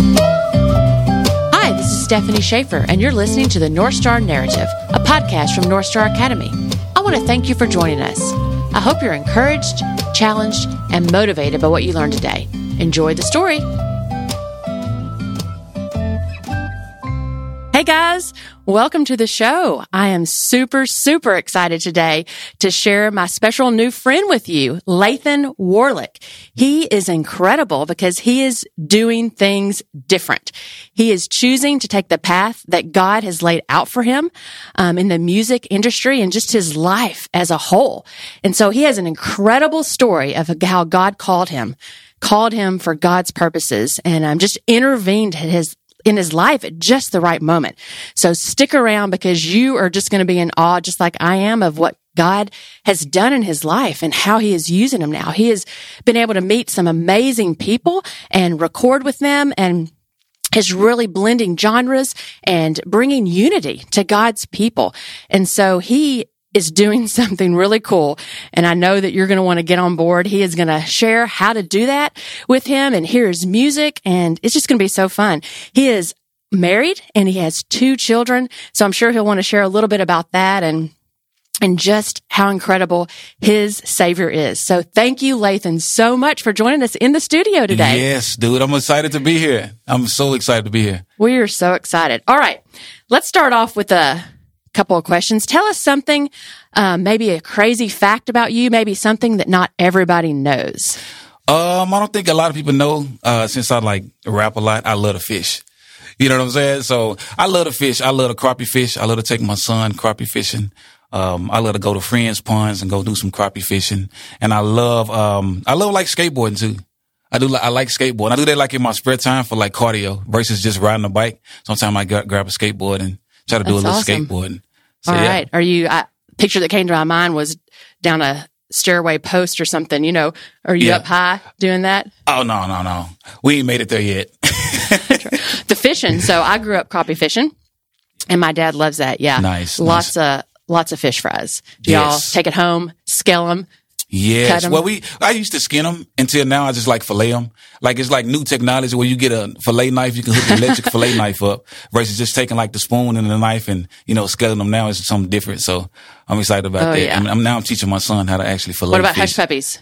Hi, this is Stephanie Schaefer, and you're listening to the North Star Narrative, a podcast from North Star Academy. I want to thank you for joining us. I hope you're encouraged, challenged, and motivated by what you learned today. Enjoy the story. Hey guys, welcome to the show. I am super, super excited today to share my special new friend with you, Lathan Warlick. He is incredible because he is doing things different. He is choosing to take the path that God has laid out for him um, in the music industry and just his life as a whole. And so he has an incredible story of how God called him called him for God's purposes and um, just intervened in his in his life at just the right moment. So stick around because you are just going to be in awe, just like I am, of what God has done in his life and how he is using him now. He has been able to meet some amazing people and record with them and is really blending genres and bringing unity to God's people. And so he is doing something really cool. And I know that you're going to want to get on board. He is going to share how to do that with him and hear his music. And it's just going to be so fun. He is married and he has two children. So I'm sure he'll want to share a little bit about that and and just how incredible his savior is. So thank you, Lathan, so much for joining us in the studio today. Yes, dude. I'm excited to be here. I'm so excited to be here. We are so excited. All right. Let's start off with a couple of questions. Tell us something, um, maybe a crazy fact about you, maybe something that not everybody knows. Um, I don't think a lot of people know, uh, since I like rap a lot, I love to fish. You know what I'm saying? So I love to fish. I love to crappie fish. I love to take my son crappie fishing. Um, I love to go to friends' ponds and go do some crappie fishing. And I love, um, I love like skateboarding too. I do. I like skateboarding. I do that like in my spare time for like cardio versus just riding a bike. Sometimes I grab a skateboard and try to do That's a little awesome. skateboarding. All right. Are you, I, picture that came to my mind was down a stairway post or something, you know, are you Yeah. up high doing that? Oh no, no, no. We ain't made it there yet. The fishing. So I grew up crappie fishing and my dad loves that. Yeah. Nice, Lots of, lots of fish fries. Y'all Yes. take it home, scale them. Yes. Well, we I used to skin them until now. I just like fillet them. Like it's like new technology where you get a fillet knife, you can hook the electric fillet knife up versus just taking like the spoon and the knife and you know scaling them. Now it's something different. So I'm excited about Oh, that. yeah. And I'm now I'm teaching my son how to actually fillet. What about fish. hush puppies?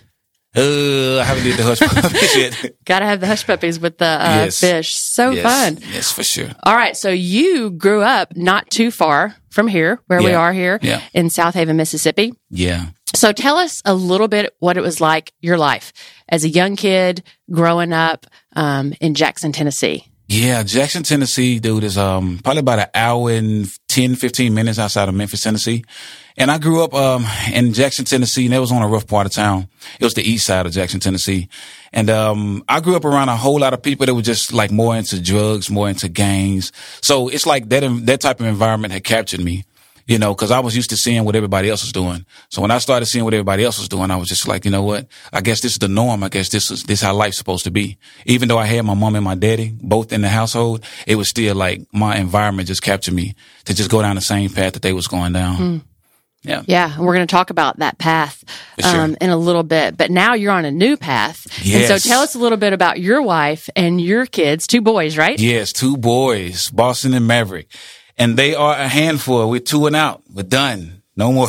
Uh, I haven't did the hush puppies yet. Got to have the hush puppies with the uh, Yes. fish. So yes, fun. Yes, for sure. All right. So you grew up not too far from here, where we are here Yeah. in Southaven, Mississippi. Yeah. So tell us a little bit what it was like your life as a young kid growing up um, in Jackson, Tennessee. Yeah, Jackson, Tennessee, dude, is um probably about an hour and 10, 15 minutes outside of Memphis, Tennessee. And I grew up um in Jackson, Tennessee, and it was on a rough part of town. It was the east side of Jackson, Tennessee. And um I grew up around a whole lot of people that were just like more into drugs, more into gangs. So it's like that that type of environment had captured me. You know, cause I was used to seeing what everybody else was doing. So when I started seeing what everybody else was doing, I was just like, you know what? I guess this is the norm. I guess this is, this how life's supposed to be. Even though I had my mom and my daddy both in the household, it was still like my environment just captured me to just go down the same path that they was going down. Yeah. Yeah, we're going to talk about that path For sure. um, in a little bit. But now you're on a new path, and Yes. so tell us a little bit about your wife and your kids, two boys, right? Yes, two boys, Boston and Maverick. And they are a handful. We're two and out. We're done. No more.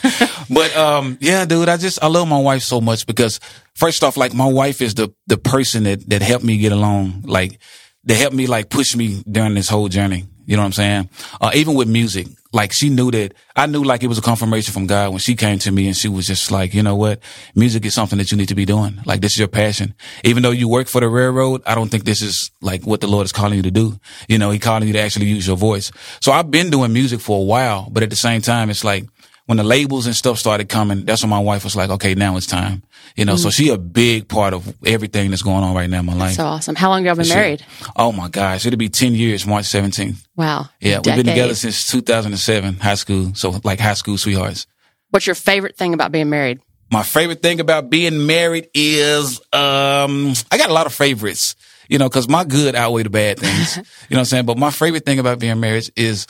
but um yeah, dude, I just I love my wife so much because first off, like my wife is the the person that that helped me get along, like that helped me like push me during this whole journey. You know what I'm saying? Uh, even with music, like she knew that I knew like it was a confirmation from God when she came to me and she was just like, you know what? Music is something that you need to be doing. Like this is your passion. Even though you work for the railroad, I don't think this is like what the Lord is calling you to do. You know, he calling you to actually use your voice. So I've been doing music for a while, but at the same time, it's like, when the labels and stuff started coming, that's when my wife was like, okay, now it's time. You know, so she a big part of everything that's going on right now in my life. So awesome. How long have you been Sure. married? Oh my gosh, it'll be 10 years, March 17th. Wow. Yeah, Decade. we've been together since 2007, high school. So like high school sweethearts. What's your favorite thing about being married? My favorite thing about being married is, um, I got a lot of favorites, you know, cause my good outweigh the bad things. you know what I'm saying? But my favorite thing about being married is,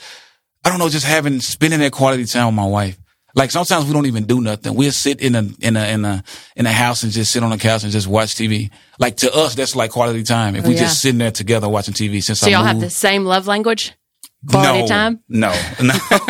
I don't know, just having, spending that quality time with my wife. Like sometimes we don't even do nothing. We'll sit in a in a in a in a house and just sit on the couch and just watch TV. Like to us, that's like quality time. If Oh, we yeah. just sitting there together watching TV. Since I So I y'all have the same love language? Quality no, time? No, no.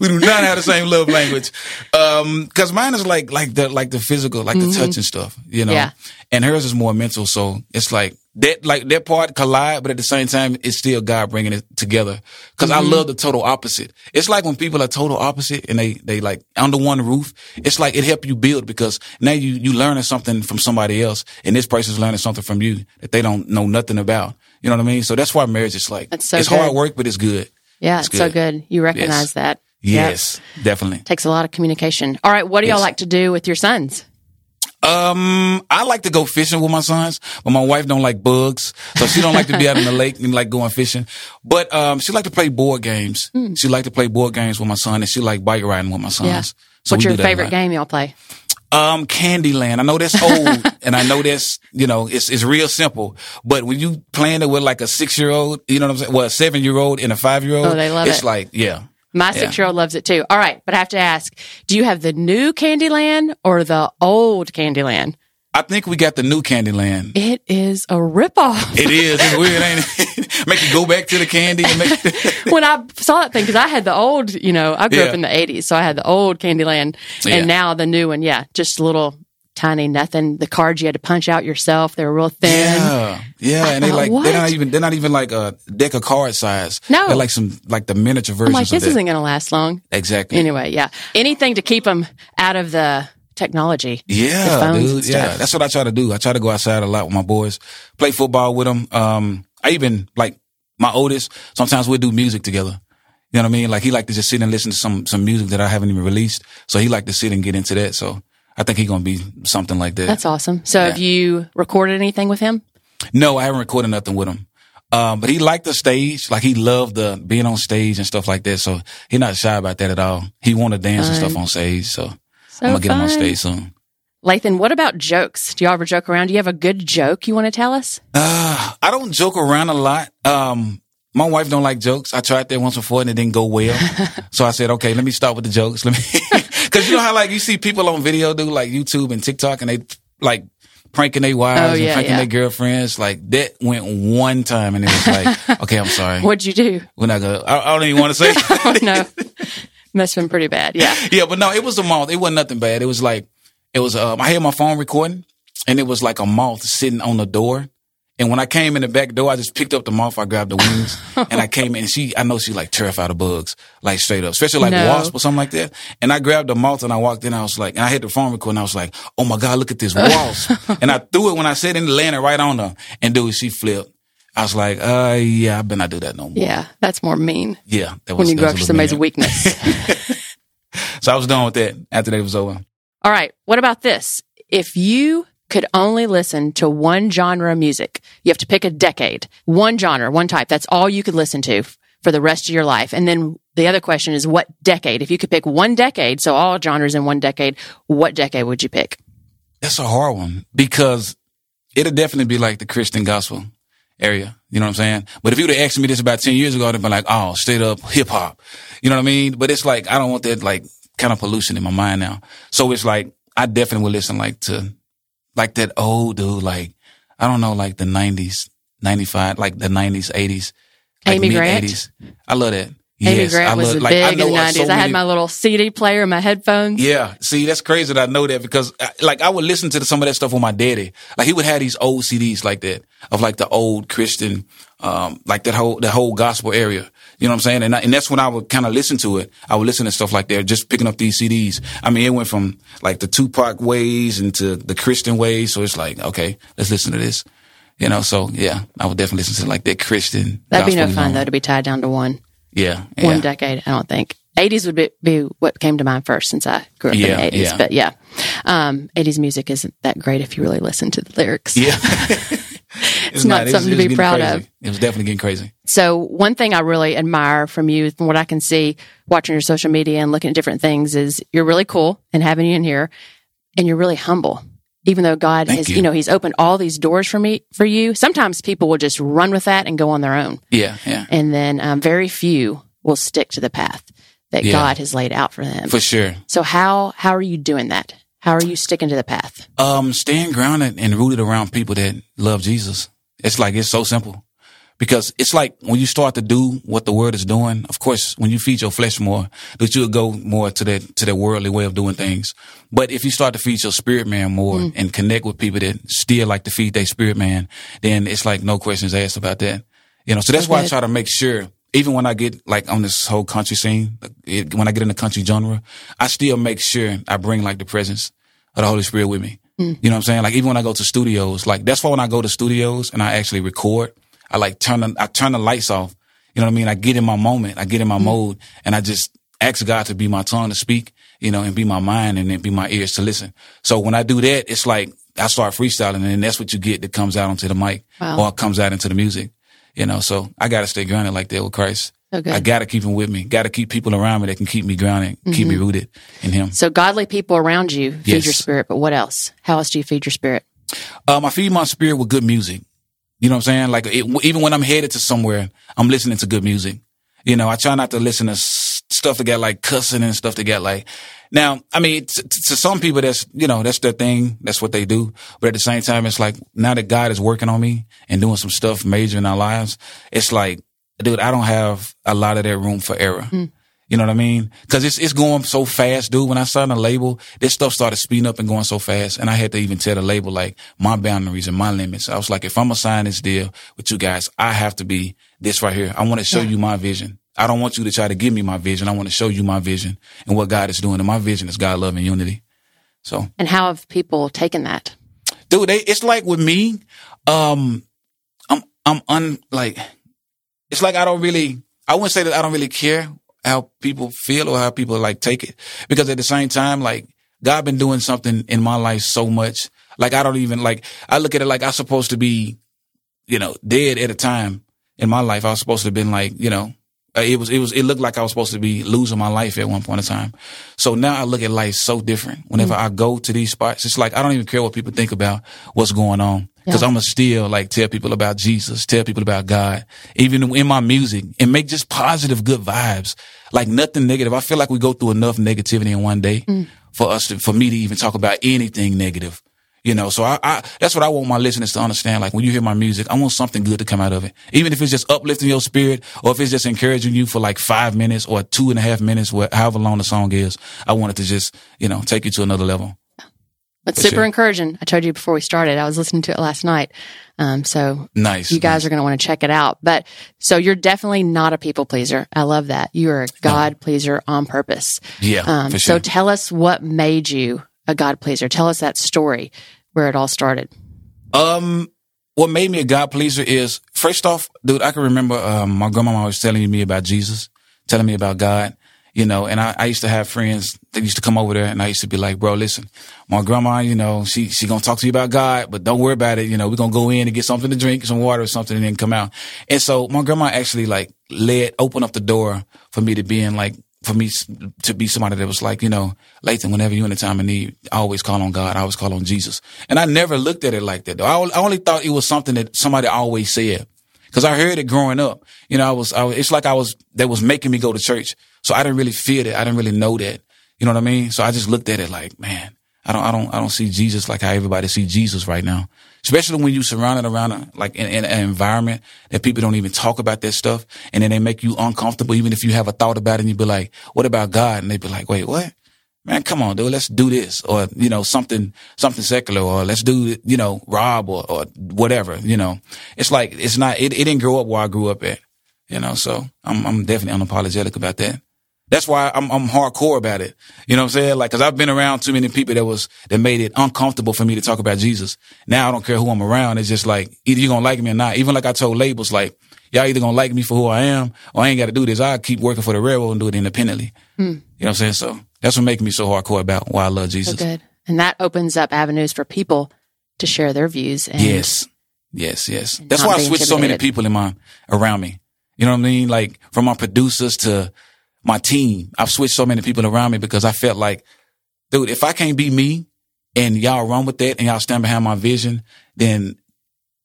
we do not have the same love language. Um, cause mine is like, like the, like the physical, like the touch and stuff, you know? Mm-hmm. Yeah. And hers is more mental. So it's like that, like that part collide, but at the same time, it's still God bringing it together. because Mm-hmm. I love the total opposite. It's like when people are total opposite and they, they like under one roof, it's like it help you build because now you, you learning something from somebody else and this person's learning something from you that they don't know nothing about. You know what I mean? So that's why marriage is like, so it's good. hard work, but it's good. Yeah, It's it's so good. good. You recognize Yes. that. Yep. Yes, definitely. Takes a lot of communication. All right. What do y'all like to do with your sons? Um, I like to go fishing with my sons, but my wife don't like bugs, so she don't like to be out in the lake and like going fishing. But um, she like to play board games. She like to play board games with my son, and she like bike riding with my sons. Yeah. So What's your do that a favorite game y'all play? Um, Candyland. I know that's old, and I know that's you know it's it's real simple. But when you playing it with like a six year old, you know what I'm saying? Well, a seven year old and a five year old, Oh, they love it's it. like yeah. My six year old loves it too. All right. But I have to ask, do you have the new Candyland or the old Candyland? I think we got the new Candyland. It is a ripoff. It is. It's weird, ain't it? Make you go back to the candy and make. when I saw that thing, because I had the old, you know, I grew up in the 80s, so I had the old Candyland. Yeah. And now the new one, yeah, just a little tiny nothing. The cards you had to punch out yourself, they were real thin. Yeah, yeah, and they like what? they're not even they're not even like a deck of card size. No. they're like some like the miniature I'm versions. like, this isn't going to last long. exactly. Anyway, yeah. Anything to keep them out of the technology. Yeah, dude. Yeah, that's what I try to do. I try to go outside a lot with my boys, play football with them. Um, I even like my oldest. Sometimes we'll do music together. You know what I mean? Like he like to just sit and listen to some some music that I haven't even released. So he like to sit and get into that. So I think he's gonna be something like that. That's awesome. So have you recorded anything with him? No, I haven't recorded nothing with him. Um, but he liked the stage. Like he loved the being on stage and stuff like that. So he's not shy about that at all. He want to dance and stuff on stage. So, So I'm gonna get him on stage soon. Lathan, what about jokes? Do y'all ever joke around? Do you have a good joke you want to tell us? Uh, I don't joke around a lot. Um, my wife don't like jokes. I tried that once before and it didn't go well. so I said, okay, let me start with the jokes. Let me, cause you know how like you see people on video do like YouTube and TikTok and they like pranking their wives Oh, and pranking yeah. their girlfriends. Like that went one time and it was like, okay, I'm sorry. What'd you do? We're not gonna, I, I don't even want to say. Oh, no. Must have been pretty bad. Yeah. yeah, but no, it was a moth. It wasn't nothing bad. It was like it was. Um, I had my phone recording, and it was like a moth sitting on the door. And when I came in the back door, I just picked up the moth. I grabbed the wings, and I came in. And she, I know she like terrified of bugs, like straight up, especially like No. wasp or something like that. And I grabbed the moth and I walked in. I was like, and I hit the phone recording. I was like, oh my god, look at this wasp! and I threw it when I said and it landed right on her. And dude, she flipped. I was like, uh, yeah, I better not do that no more. Yeah. That's more mean Yeah, that when you go was after somebody's mean. weakness. So I was done with that after that was over. All right. What about this? If you could only listen to one genre of music, you have to pick a decade, one genre, one type. That's all you could listen to for the rest of your life. And then the other question is what decade? If you could pick one decade, so all genres in one decade, what decade would you pick? That's a hard one because it'll definitely be like the Christian gospel area. You know what I'm saying? But if you would have asked me this about 10 years ago, I'd have been like, oh, straight up hip hop. You know what I mean? But it's like, I don't want that like kind of pollution in my mind now. So it's like, I definitely would listen like to, like that old dude, like, I don't know, like the 90s, 95, like the 90s, 80s. Like Grant? 80s. I love that. Amy Yes, I Grant was love- big in the 90s. so I had my little CD player and my headphones. yeah, see, that's crazy that I know that because, uh, like, I would listen to some of that stuff with my daddy. Like, he would have these old CDs like that of like the old Christian, um, like that whole the whole gospel area. You know what I'm saying? And I, and that's when I would kind of listen to it. I would listen to stuff like that, just picking up these CDs. I mean, it went from like the Tupac ways into the Christian ways. So it's like, okay, let's listen to this. You know, so yeah, I would definitely listen to like that Christian. That'd be no fun though to be tied down to one Yeah, one yeah. decade. I don't think. 80s would be, be what came to mind first since I grew up Yeah, in the 80s. yeah. But yeah, um, 80s music isn't that great if you really listen to the lyrics. Yeah. It's not was- something to it was be proud crazy. of. It was definitely getting crazy. So one thing I really admire from you, from what I can see watching your social media and looking at different things, is you're really cool and having you in here, and you're really humble. Even though God Thank has, you. you know, He's opened all these doors for me, for you. Sometimes people will just run with that and go on their own, Yeah, yeah. and then um, very few will stick to the path that Yeah. God has laid out for them. For sure. so how how are you doing that? How are you sticking to the path? Um, staying grounded and rooted around people that love Jesus. It's like, it's so simple. Because it's like when you start to do what the word is doing, of course, when you feed your flesh more, that you'll go more to that, to that worldly way of doing things. But if you start to feed your spirit man more mm. and connect with people that still like to feed their spirit man, then it's like no questions asked about that. You know, so that's why I try to make sure, even when I get like on this whole country scene, it, when I get in the country genre, I still make sure I bring like the presence of the Holy Spirit with me. Mm. You know what I'm saying? Like even when I go to studios, like that's why when I go to studios and I actually record, I like turn the, I turn the lights off. You know what I mean? I get in my moment, I get in my mode and I just ask God to be my tongue to speak, you know, and be my mind and then be my ears to listen. So when I do that, it's like I start freestyling and that's what you get that comes out onto the mic Wow. or comes out into the music. You know, so I got to stay grounded like that with Christ. Good. I got to keep him with me. Got to keep people around me that can keep me grounded, keep me rooted in him. So godly people around you feed Yes. your spirit, but what else? How else do you feed your spirit? Um, I feed my spirit with good music. You know what I'm saying? Like it, even when I'm headed to somewhere, I'm listening to good music. You know, I try not to listen to s- stuff that got like cussing and stuff that got like. Now, I mean, t- t- to some people, that's you know, that's their thing. That's what they do. But at the same time, it's like now that God is working on me and doing some stuff major in our lives, it's like, dude, I don't have a lot of that room for error. Hmm. You know what I mean? Cause it's, it's going so fast, dude. When I signed a label, this stuff started speeding up and going so fast. And I had to even tell the label, like, my boundaries and my limits. I was like, if I'm gonna sign this deal with you guys, I have to be this right here. I want to show you my vision. I don't want you to try to give me my vision. I want to show you my vision and what God is doing. And my vision is God love and unity. So, And how have people taken that? dude, they, it's like with me, um, I'm, I'm un, like, it's like I don't really, I wouldn't say that I don't really care how people feel or how people like take it. Because at the same time, like, God been doing something in my life so much. Like, I don't even, like, I look at it like I'm supposed to be, you know, dead at a time in my life. I was supposed to have been like, you know, uh, it was, it was, it looked like I was supposed to be losing my life at one point in time. So now I look at life so different. Whenever I go to these spots, it's like, I don't even care what people think about what's going on. Cause Yeah. I'm gonna still like tell people about Jesus, tell people about God, even in my music and make just positive, good vibes. Like nothing negative. I feel like we go through enough negativity in one day mm. for us to, for me to even talk about anything negative. You know, so I, I, that's what I want my listeners to understand. Like when you hear my music, I want something good to come out of it. Even if it's just uplifting your spirit or if it's just encouraging you for like five minutes or two and a half minutes, however long the song is. I want it to just, you know, take you to another level. But super sure. encouraging. I told you before we started, I was listening to it last night. Um, so Nice. you guys are going to want to check it out. But so you're definitely not a people pleaser. I love that. You are a God pleaser on purpose. Yeah, Um, for So tell us what made you a God pleaser. Tell us that story where it all started. Um, what made me a God pleaser is first off, dude, I can remember um, my grandma was telling me about Jesus, telling me about God, you know, and I, I used to have friends that used to come over there and I used to be like, bro, listen, my grandma, you know, she she gonna talk to you about God, but don't worry about it. You know, we're gonna go in and get something to drink, some water or something, and then come out. And so my grandma actually like led, opened up the door for me to be in like for me to be somebody that was like, you know, Lathan, whenever you're in a time of need, I always call on God. I always call on Jesus. And I never looked at it like that though. I, only thought it was something that somebody always said. Cause I heard it growing up. You know, I was, I was, it's like I was, that was making me go to church. So I didn't really feel it. I didn't really know that. You know what I mean? So I just looked at it like, man, I don't, I don't, I don't see Jesus like how everybody see Jesus right now. Especially when you surrounded around a, like in, in an environment that people don't even talk about that stuff, and then they make you uncomfortable. Even if you have a thought about it, and you be like, "What about God?" And they'd be like, "Wait, what?" Man, come on, dude. Let's do this, or you know, something, something secular, or let's do, you know, Rob, or or whatever. You know, it's like it's not. It, it didn't grow up where I grew up at. You know, so I'm I'm definitely unapologetic about that. That's why I'm I'm hardcore about it. You know what I'm saying? Like, cause I've been around too many people that was that made it uncomfortable for me to talk about Jesus. Now I don't care who I'm around. It's just like either you're gonna like me or not. Even like I told labels, like y'all either gonna like me for who I am, or I ain't got to do this. I keep working for the railroad and do it independently. Hmm. You know what I'm saying? So that's what making me so hardcore about why I love Jesus. So good. And that opens up avenues for people to share their views. And Yes. Yes, yes. That's why I switched so many people in my around me. You know what I mean? Like from my producers to my team. I've switched so many people around me because I felt like, dude, if I can't be me and y'all run with that and y'all stand behind my vision, then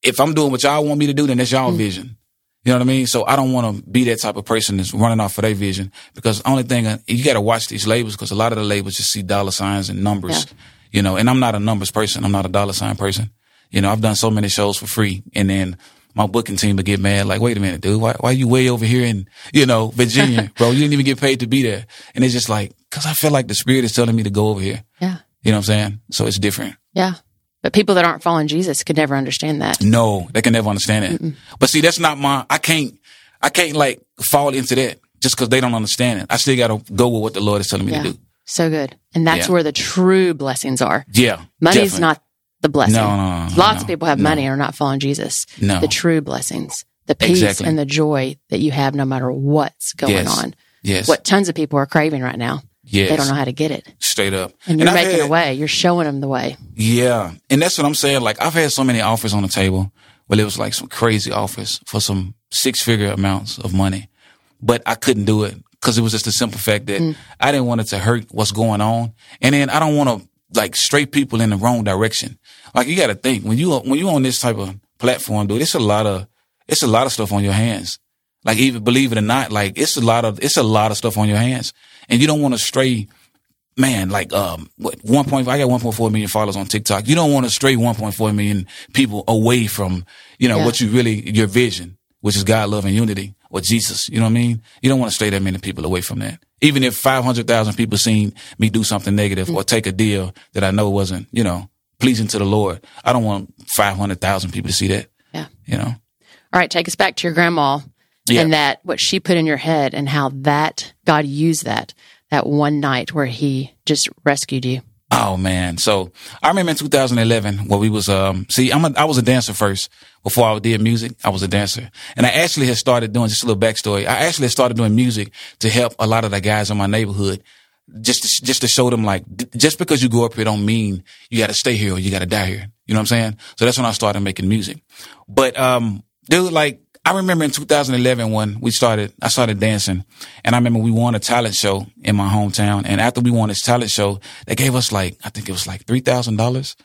if I'm doing what y'all want me to do, then that's y'all vision. You know what I mean? So I don't want to be that type of person that's running off for their vision because the only thing uh, you got to watch these labels because a lot of the labels just see dollar signs and numbers, yeah. you know, and I'm not a numbers person. I'm not a dollar sign person. You know, I've done so many shows for free and then my booking team would get mad, like, wait a minute, dude, why, why are you way over here in, you know, Virginia, bro? You didn't even get paid to be there. And it's just like, cause I feel like the spirit is telling me to go over here. Yeah. You know what I'm saying? So it's different. Yeah. But people that aren't following Jesus could never understand that. No, they can never understand it. Mm-mm. But see, that's not my, I can't, I can't like fall into that just cause they don't understand it. I still got to go with what the Lord is telling me yeah. to do. So good. And that's yeah. where the true blessings are. Yeah. Money's is not the blessing. No, no, no Lots of people have money and are not following Jesus. No. The true blessings, the peace Exactly. and the joy that you have no matter what's going Yes. on. Yes. What tons of people are craving right now. Yes. They don't know how to get it. Straight up. And you're I've making had- a way. You're showing them the way. Yeah. And that's what I'm saying. Like I've had so many offers on the table. but it was like some crazy offers for some six figure amounts of money, but I couldn't do it because it was just the simple fact that Mm. I didn't want it to hurt what's going on. And then I don't want to like straight people in the wrong direction. Like you got to think when you, when you on this type of platform, dude, it's a lot of, it's a lot of stuff on your hands. Like even believe it or not, like it's a lot of, it's a lot of stuff on your hands and you don't want to stray man, like um, what one point? I got one point four million followers on TikTok. You don't want to stray one point four million people away from you know Yeah. what you really your vision, which is God, love, and unity, or Jesus. You know what I mean? You don't want to stray that many people away from that. Even if five hundred thousand people seen me do something negative or take a deal that I know wasn't you know pleasing to the Lord, I don't want five hundred thousand people to see that. Yeah. You know? All right. Take us back to your grandma Yeah. and that, what she put in your head and how that God used that, that one night where he just rescued you. Oh man. So I remember in 2011 where we was, um, see, I'm a, I was a dancer first before I did music. I was a dancer and I actually had started doing just a little backstory. I actually started doing music to help a lot of the guys in my neighborhood just to, just to show them like, just because you grew up here don't mean you got to stay here or you got to die here. You know what I'm saying? So that's when I started making music. But, um, dude, like, I remember in 2011 when we started, I started dancing and I remember we won a talent show in my hometown. And after we won this talent show, they gave us like, I think it was like $3,000.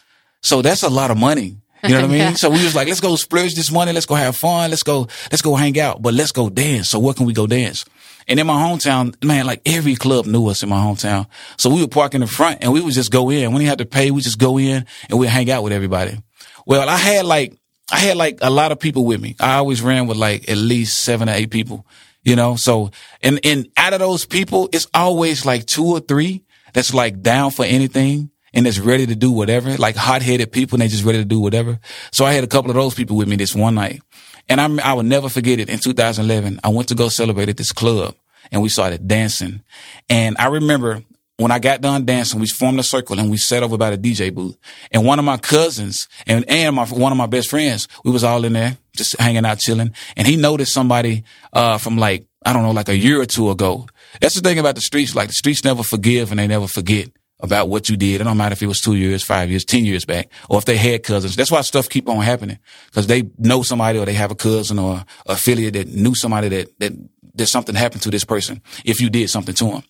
So that's a lot of money. You know what I mean? Yeah. So we was like, let's go splurge this money. Let's go have fun. Let's go, let's go hang out, but let's go dance. So where can we go dance? And in my hometown, man, like every club knew us in my hometown. So we would park in the front and we would just go in. When you had to pay, we just go in and we'd hang out with everybody. Well, I had like, I had like a lot of people with me. I always ran with like at least seven or eight people, you know? So, and, and out of those people, it's always like two or three that's like down for anything and that's ready to do whatever, like hot headed people and they just ready to do whatever. So I had a couple of those people with me this one night and I'm, I will never forget it. In 2011, I went to go celebrate at this club and we started dancing. And I remember when I got done dancing, we formed a circle and we sat over by the DJ booth. And one of my cousins and, and my, one of my best friends, we was all in there just hanging out, chilling. And he noticed somebody, uh, from like, I don't know, like a year or two ago. That's the thing about the streets. Like the streets never forgive and they never forget about what you did. It don't matter if it was two years, five years, 10 years back, or if they had cousins. That's why stuff keep on happening because they know somebody or they have a cousin or affiliate that knew somebody that, that, that something happened to this person if you did something to him.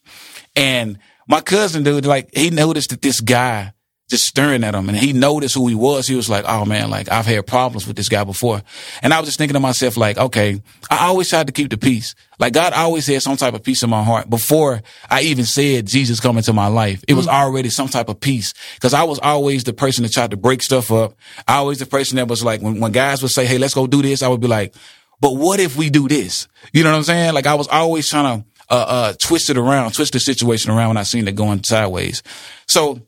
And my cousin, dude, like he noticed that this guy just staring at him and he noticed who he was. He was like, Oh man, like I've had problems with this guy before. And I was just thinking to myself, like, okay, I always tried to keep the peace. Like God always had some type of peace in my heart before I even said Jesus come into my life. It was mm. already some type of peace because I was always the person that tried to break stuff up. I always the person that was like, when, when guys would say, Hey, let's go do this, I would be like, but what if we do this? You know what I'm saying? Like I was always trying to, uh, uh, twist it around, twist the situation around when I seen it going sideways. So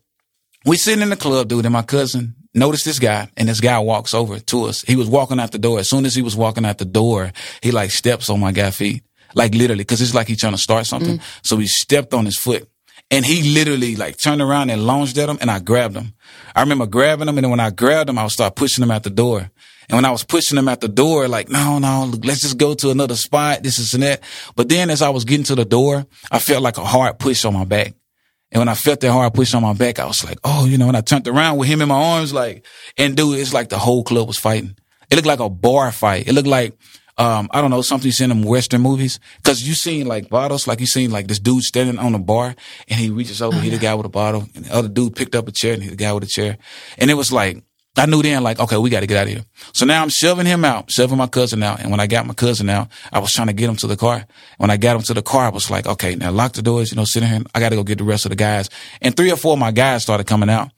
we sitting in the club, dude, and my cousin noticed this guy, and this guy walks over to us. He was walking out the door. As soon as he was walking out the door, he like steps on my guy feet, like literally, because it's like he's trying to start something. So he stepped on his foot. And he literally like turned around and lunged at him and I grabbed him. I remember grabbing him and then when I grabbed him, I would start pushing him out the door. And when I was pushing him out the door, like, no, no, let's just go to another spot. This is and that. But then as I was getting to the door, I felt like a hard push on my back. And when I felt that hard push on my back, I was like, oh, you know, and I turned around with him in my arms, like, and dude, it's like the whole club was fighting. It looked like a bar fight. It looked like, um, I don't know, something you see in them Western movies. Cause you seen like bottles, like you seen like this dude standing on a bar and he reaches over, hit the guy with a bottle and the other dude picked up a chair and hit the guy with a chair. And it was like, I knew then, like, okay, we got to get out of here. So now I'm shoving him out, shoving my cousin out. And when I got my cousin out, I was trying to get him to the car. When I got him to the car, I was like, okay, now lock the doors, you know, sitting here. I got to go get the rest of the guys. And three or four of my guys started coming out.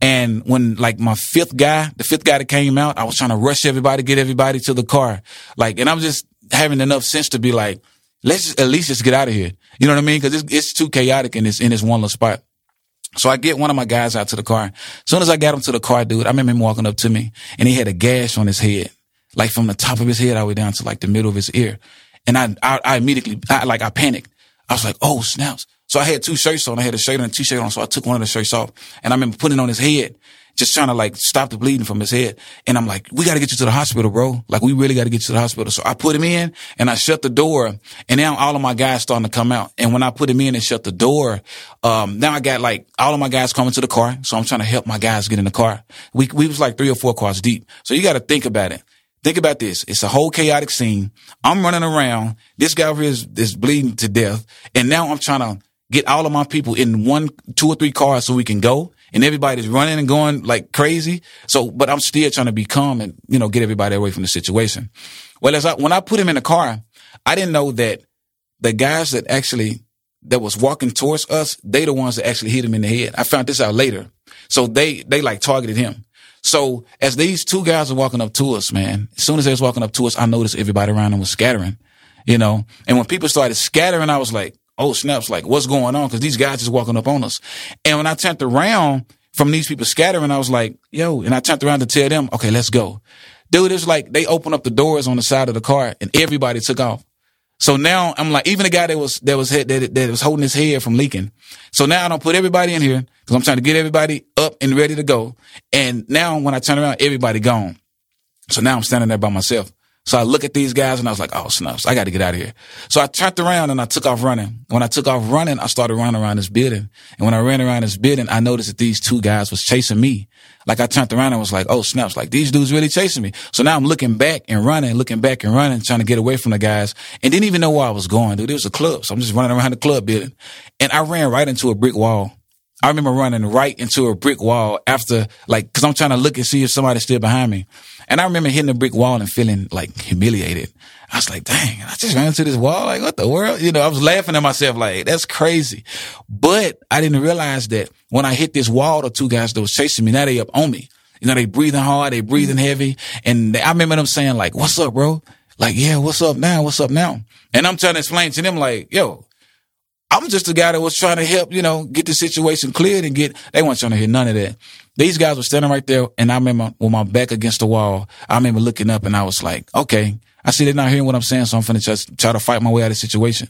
And when like my fifth guy, the fifth guy that came out, I was trying to rush everybody, get everybody to the car. Like, and I'm just having enough sense to be like, let's just, at least just get out of here. You know what I mean? Cause it's, it's too chaotic in this, in this one little spot. So I get one of my guys out to the car. As soon as I got him to the car, dude, I remember him walking up to me and he had a gash on his head, like from the top of his head all the way down to like the middle of his ear. And I, I, I immediately, I, like, I panicked. I was like, oh, snaps. So I had two shirts on. I had a shirt and a t-shirt on. So I took one of the shirts off and I remember putting it on his head just trying to like stop the bleeding from his head. And I'm like, we got to get you to the hospital, bro. Like we really got to get you to the hospital. So I put him in and I shut the door and now all of my guys starting to come out. And when I put him in and shut the door, um, now I got like all of my guys coming to the car. So I'm trying to help my guys get in the car. We, we was like three or four cars deep. So you got to think about it. Think about this. It's a whole chaotic scene. I'm running around. This guy over here is, is bleeding to death. And now I'm trying to get all of my people in one, two or three cars so we can go and everybody's running and going like crazy. So, but I'm still trying to be calm and, you know, get everybody away from the situation. Well, as I, when I put him in the car, I didn't know that the guys that actually, that was walking towards us, they the ones that actually hit him in the head. I found this out later. So they, they like targeted him. So as these two guys are walking up to us, man, as soon as they was walking up to us, I noticed everybody around them was scattering, you know, and when people started scattering, I was like, oh snaps, like what's going on? Cause these guys just walking up on us. And when I turned around from these people scattering, I was like, yo, and I turned around to tell them, okay, let's go. Dude, it's like they opened up the doors on the side of the car and everybody took off. So now I'm like, even the guy that was, that was, that, that was holding his head from leaking. So now I don't put everybody in here because I'm trying to get everybody up and ready to go. And now when I turn around, everybody gone. So now I'm standing there by myself. So I look at these guys and I was like, oh, snaps, I got to get out of here. So I turned around and I took off running. When I took off running, I started running around this building. And when I ran around this building, I noticed that these two guys was chasing me. Like I turned around and was like, oh, snaps, like these dudes really chasing me. So now I'm looking back and running, looking back and running, trying to get away from the guys and didn't even know where I was going, dude. It was a club. So I'm just running around the club building and I ran right into a brick wall. I remember running right into a brick wall after, like, cause I'm trying to look and see if somebody's still behind me. And I remember hitting a brick wall and feeling like humiliated. I was like, dang, I just ran into this wall. Like, what the world? You know, I was laughing at myself like, that's crazy. But I didn't realize that when I hit this wall, the two guys that was chasing me, now they up on me. You know, they breathing hard, they breathing mm-hmm. heavy. And they, I remember them saying like, what's up, bro? Like, yeah, what's up now? What's up now? And I'm trying to explain to them like, yo, I'm just the guy that was trying to help, you know, get the situation cleared and get, they weren't trying to hear none of that. These guys were standing right there and I remember with my back against the wall, I remember looking up and I was like, okay, I see they're not hearing what I'm saying. So I'm going to try to fight my way out of the situation.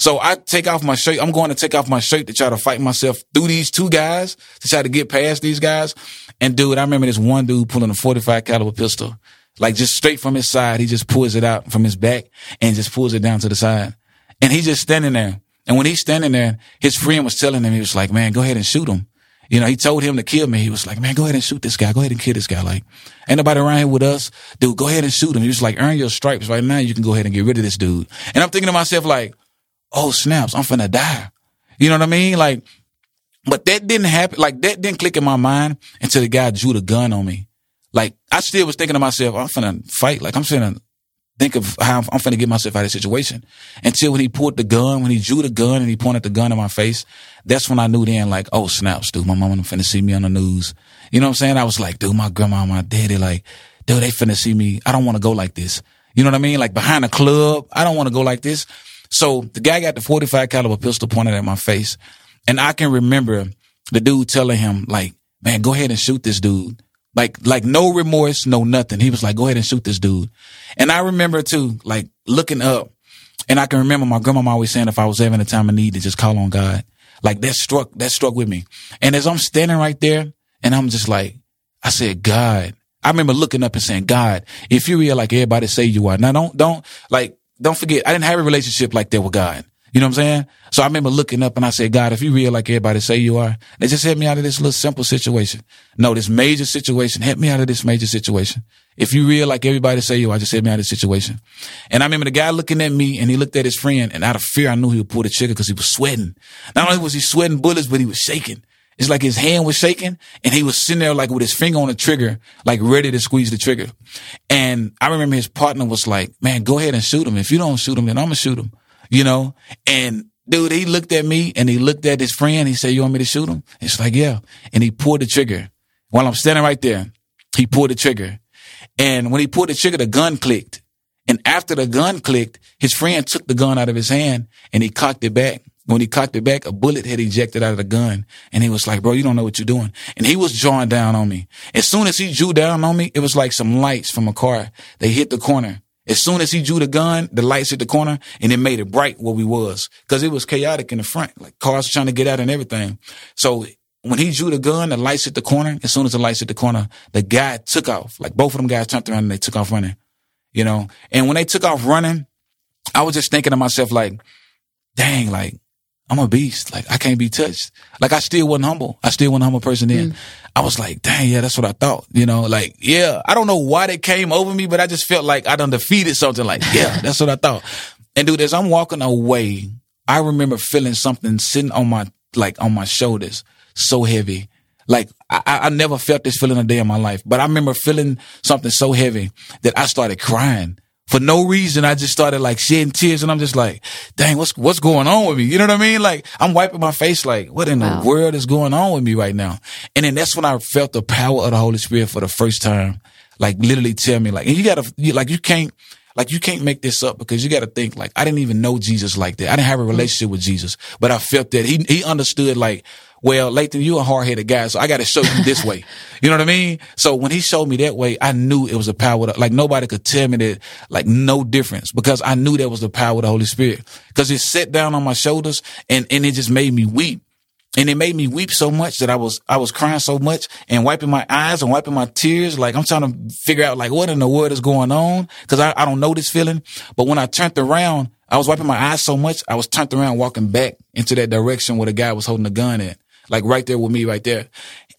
So I take off my shirt. I'm going to take off my shirt to try to fight myself through these two guys to try to get past these guys. And dude, I remember this one dude pulling a 45 caliber pistol, like just straight from his side. He just pulls it out from his back and just pulls it down to the side. And he's just standing there. And when he's standing there, his friend was telling him, he was like, man, go ahead and shoot him. You know, he told him to kill me. He was like, man, go ahead and shoot this guy. Go ahead and kill this guy. Like, ain't nobody around here with us. Dude, go ahead and shoot him. He was like, earn your stripes right now. You can go ahead and get rid of this dude. And I'm thinking to myself, like, oh, snaps, I'm finna die. You know what I mean? Like, but that didn't happen. Like, that didn't click in my mind until the guy drew the gun on me. Like, I still was thinking to myself, I'm finna fight. Like, I'm finna think of how I'm, I'm finna get myself out of the situation. Until when he pulled the gun, when he drew the gun and he pointed the gun in my face, that's when I knew then like, oh snaps, dude, my mama finna see me on the news. You know what I'm saying? I was like, dude, my grandma, my daddy, like, dude, they finna see me. I don't want to go like this. You know what I mean? Like behind a club, I don't want to go like this. So the guy got the 45 caliber pistol pointed at my face. And I can remember the dude telling him like, man, go ahead and shoot this dude. Like, like no remorse, no nothing. He was like, go ahead and shoot this dude. And I remember too, like looking up and I can remember my grandma always saying if I was having a time of need to just call on God. Like that struck, that struck with me. And as I'm standing right there and I'm just like, I said, God, I remember looking up and saying, God, if you real like everybody say you are, now don't, don't, like, don't forget, I didn't have a relationship like that with God. You know what I'm saying? So I remember looking up and I said, God, if you real like everybody say you are, they just help me out of this little simple situation. No, this major situation, help me out of this major situation. If you real like everybody say you are, just help me out of this situation. And I remember the guy looking at me and he looked at his friend and out of fear, I knew he would pull the trigger because he was sweating. Not only was he sweating bullets, but he was shaking. It's like his hand was shaking and he was sitting there like with his finger on the trigger, like ready to squeeze the trigger. And I remember his partner was like, man, go ahead and shoot him. If you don't shoot him, then I'm gonna shoot him, you know? And dude, he looked at me and he looked at his friend. He said, you want me to shoot him? It's like, yeah. And he pulled the trigger while I'm standing right there. He pulled the trigger. And when he pulled the trigger, the gun clicked. And after the gun clicked, his friend took the gun out of his hand and he cocked it back when he cocked it back, a bullet had ejected out of the gun. And he was like, bro, you don't know what you're doing. And he was drawing down on me. As soon as he drew down on me, it was like some lights from a car. They hit the corner. As soon as he drew the gun, the lights hit the corner and it made it bright where we was. Cause it was chaotic in the front, like cars trying to get out and everything. So when he drew the gun, the lights hit the corner. As soon as the lights hit the corner, the guy took off. Like both of them guys turned around and they took off running, you know? And when they took off running, I was just thinking to myself, like, dang, like, I'm a beast. Like I can't be touched. Like I still wasn't humble. I still wasn't a humble person then. Mm. I was like, dang, yeah, that's what I thought. You know, like, yeah, I don't know why that came over me, but I just felt like I done defeated something like, yeah, that's what I thought. And dude, as I'm walking away, I remember feeling something sitting on my, like on my shoulders, so heavy. Like I, I never felt this feeling a day in my life, but I remember feeling something so heavy that I started crying for no reason, I just started like shedding tears and I'm just like, dang, what's, what's going on with me? You know what I mean? Like I'm wiping my face like, what in wow. the world is going on with me right now? And then that's when I felt the power of the Holy Spirit for the first time. Like literally tell me like, and you gotta, you, like you can't, like you can't make this up because you got to think like I didn't even know Jesus like that. I didn't have a mm. relationship with Jesus, but I felt that he he understood like well, Lathan, you a hard headed guy, so I got to show you this way. You know what I mean? So when he showed me that way, I knew it was a power. To, like nobody could tell me that, like no difference, because I knew that was the power of the Holy Spirit. Because it sat down on my shoulders and and it just made me weep. And it made me weep so much that I was, I was crying so much and wiping my eyes and wiping my tears. Like I'm trying to figure out like what in the world is going on. Cause I, I don't know this feeling. But when I turned around, I was wiping my eyes so much. I was turned around walking back into that direction where the guy was holding the gun at like right there with me right there.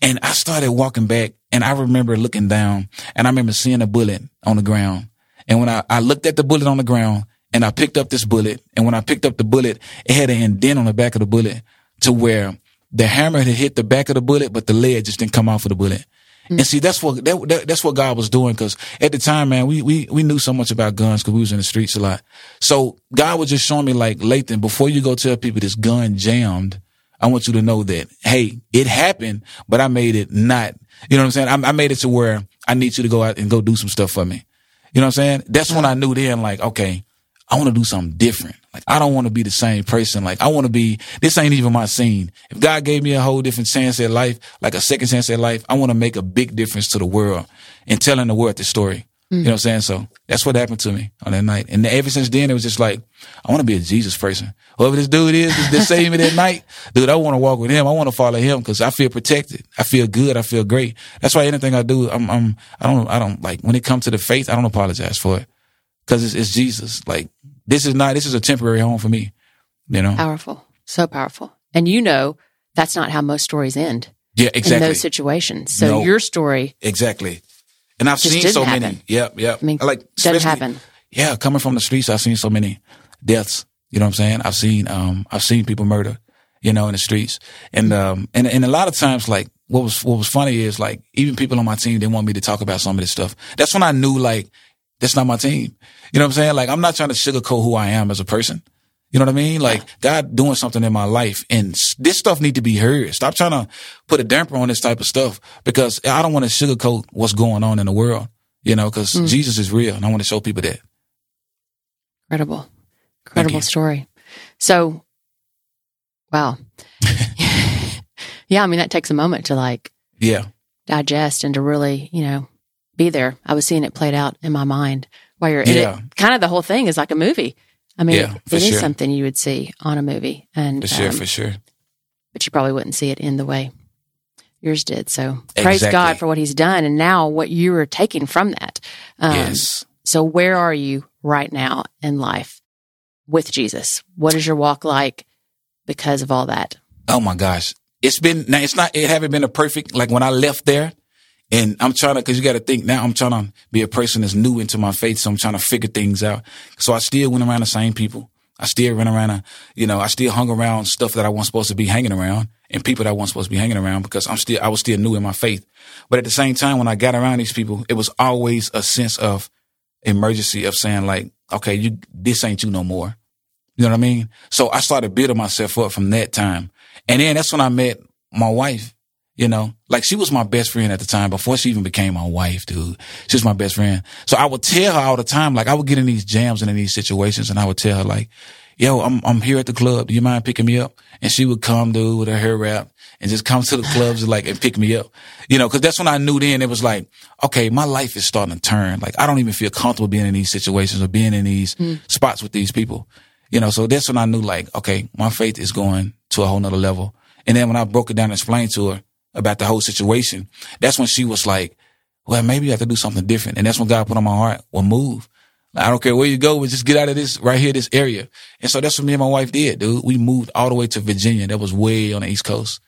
And I started walking back and I remember looking down and I remember seeing a bullet on the ground. And when I, I looked at the bullet on the ground and I picked up this bullet and when I picked up the bullet, it had an indent on the back of the bullet to where the hammer had hit the back of the bullet, but the lead just didn't come off of the bullet. Mm-hmm. And see, that's what that, that, that's what God was doing. Because at the time, man, we we we knew so much about guns because we was in the streets a lot. So God was just showing me like, Lathan, before you go tell people this gun jammed, I want you to know that, hey, it happened, but I made it not, you know what I'm saying? I, I made it to where I need you to go out and go do some stuff for me. You know what I'm saying? That's when I knew then, like, okay, I want to do something different. Like, I don't want to be the same person. Like, I want to be, this ain't even my scene. If God gave me a whole different chance at life, like a second chance at life, I want to make a big difference to the world and telling the world the story. Mm. You know what I'm saying? So that's what happened to me on that night. And ever since then, it was just like, I want to be a Jesus person. Whoever this dude is that saved me that night, dude, I want to walk with him. I want to follow him because I feel protected. I feel good. I feel great. That's why anything I do, I'm, I'm, I don't, I don't like when it comes to the faith, I don't apologize for it because it's, it's Jesus. Like this is not, this is a temporary home for me, you know? Powerful. So powerful. And you know, that's not how most stories end. Yeah, exactly. In those situations. So no, your story. Exactly. And I've seen so happen. many. Yep, yep. I mean, like doesn't happen. Yeah, coming from the streets, I've seen so many deaths. You know what I'm saying? I've seen um I've seen people murder, you know, in the streets. And um and and a lot of times like what was what was funny is like even people on my team they want me to talk about some of this stuff. That's when I knew like that's not my team. You know what I'm saying? Like I'm not trying to sugarcoat who I am as a person. You know what I mean? Like God doing something in my life and this stuff need to be heard. Stop trying to put a damper on this type of stuff because I don't want to sugarcoat what's going on in the world, you know, because mm. Jesus is real and I want to show people that. Incredible. Incredible story. So, wow. yeah. I mean, that takes a moment to like, yeah, digest and to really, you know, be there. I was seeing it played out in my mind while you're in yeah. it. Kind of the whole thing is like a movie. I mean, yeah, it, it sure. is something you would see on a movie, and for sure, um, for sure. But you probably wouldn't see it in the way yours did. So exactly. praise God for what He's done, and now what you are taking from that. Um, yes. So where are you right now in life with Jesus? What is your walk like because of all that? Oh my gosh, it's been now. It's not. It haven't been a perfect. Like when I left there, and I'm trying to, cause you got to think now I'm trying to be a person that's new into my faith. So I'm trying to figure things out. So I still went around the same people. I still ran around, a, you know, I still hung around stuff that I wasn't supposed to be hanging around. and people that I wasn't supposed to be hanging around because I'm still, I was still new in my faith. But at the same time, when I got around these people, it was always a sense of emergency of saying like, okay, you, this ain't you no more. You know what I mean? So I started building myself up from that time. And then that's when I met my wife, you know, like she was my best friend at the time before she even became my wife, dude. She was my best friend. So I would tell her all the time, like I would get in these jams and in these situations and I would tell her like, yo, I'm, I'm here at the club. Do you mind picking me up? And she would come, dude, with her hair wrapped and just come to the clubs and like, and pick me up, you know, cause that's when I knew then it was like, okay, my life is starting to turn. Like I don't even feel comfortable being in these situations or being in these mm. spots with these people, you know, so that's when I knew like, okay, my faith is going to a whole nother level. And then when I broke it down and explained to her about the whole situation, that's when she was like, well, maybe you have to do something different. And that's when God put on my heart, well, move. I don't care where you go, but just get out of this right here, this area. And so that's what me and my wife did, dude. We moved all the way to Virginia. That was way on the East Coast.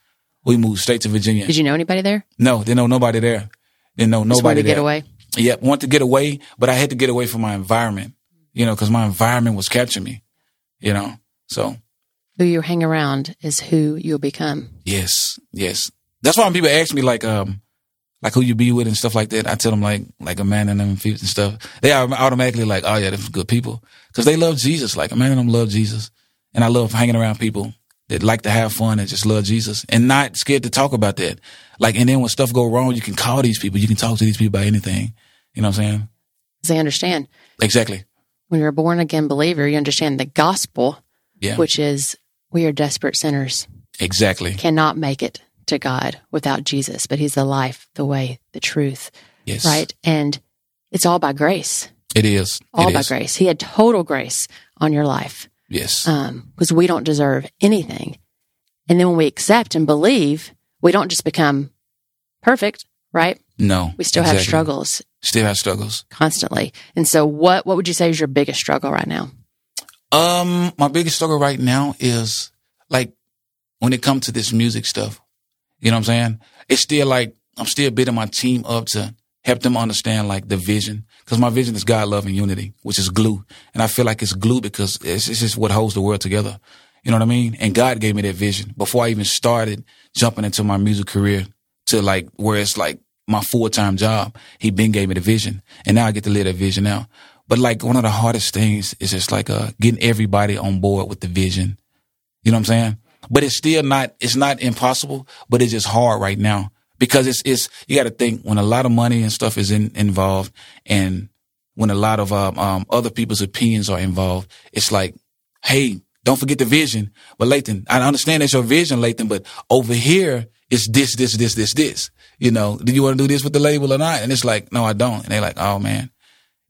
We moved straight to Virginia. Did you know anybody there? No, didn't know nobody there. Didn't know nobody just wanted to there. get away. Yep, want to get away, but I had to get away from my environment, you know, because my environment was capturing me, you know. So who you hang around is who you'll become. Yes, yes. That's why when people ask me like, um, like who you be with and stuff like that, I tell them like, like a man and them feet and stuff. They are automatically like, oh yeah, they're good people because they love Jesus. Like a man and them love Jesus, and I love hanging around people that like to have fun and just love Jesus and not scared to talk about that. Like, and then when stuff go wrong, you can call these people, you can talk to these people about anything. You know what I'm saying? They understand exactly. When you're a born again believer, you understand the gospel, yeah. which is we are desperate sinners. Exactly. Cannot make it to God without Jesus, but He's the life, the way, the truth. Yes. Right. And it's all by grace. It is. All it by is. grace. He had total grace on your life. Yes. Um, because we don't deserve anything. And then when we accept and believe, we don't just become perfect, right? No. We still exactly. have struggles. Still have struggles. Constantly. And so what what would you say is your biggest struggle right now? Um, my biggest struggle right now is like when it comes to this music stuff. You know what I'm saying? It's still like I'm still building my team up to help them understand like the vision. Cause my vision is God, love, and unity, which is glue. And I feel like it's glue because it's, it's just what holds the world together. You know what I mean? And God gave me that vision before I even started jumping into my music career to like where it's like my full time job. He been gave me the vision, and now I get to live that vision now. But like one of the hardest things is just like uh getting everybody on board with the vision. You know what I'm saying? But it's still not it's not impossible, but it's just hard right now because it's it's you got to think when a lot of money and stuff is in, involved, and when a lot of um, um, other people's opinions are involved, it's like, hey, don't forget the vision. But Lathan, I understand that's your vision, Lathan, but over here it's this, this, this, this, this. You know, do you want to do this with the label or not? And it's like, no, I don't. And they're like, oh man.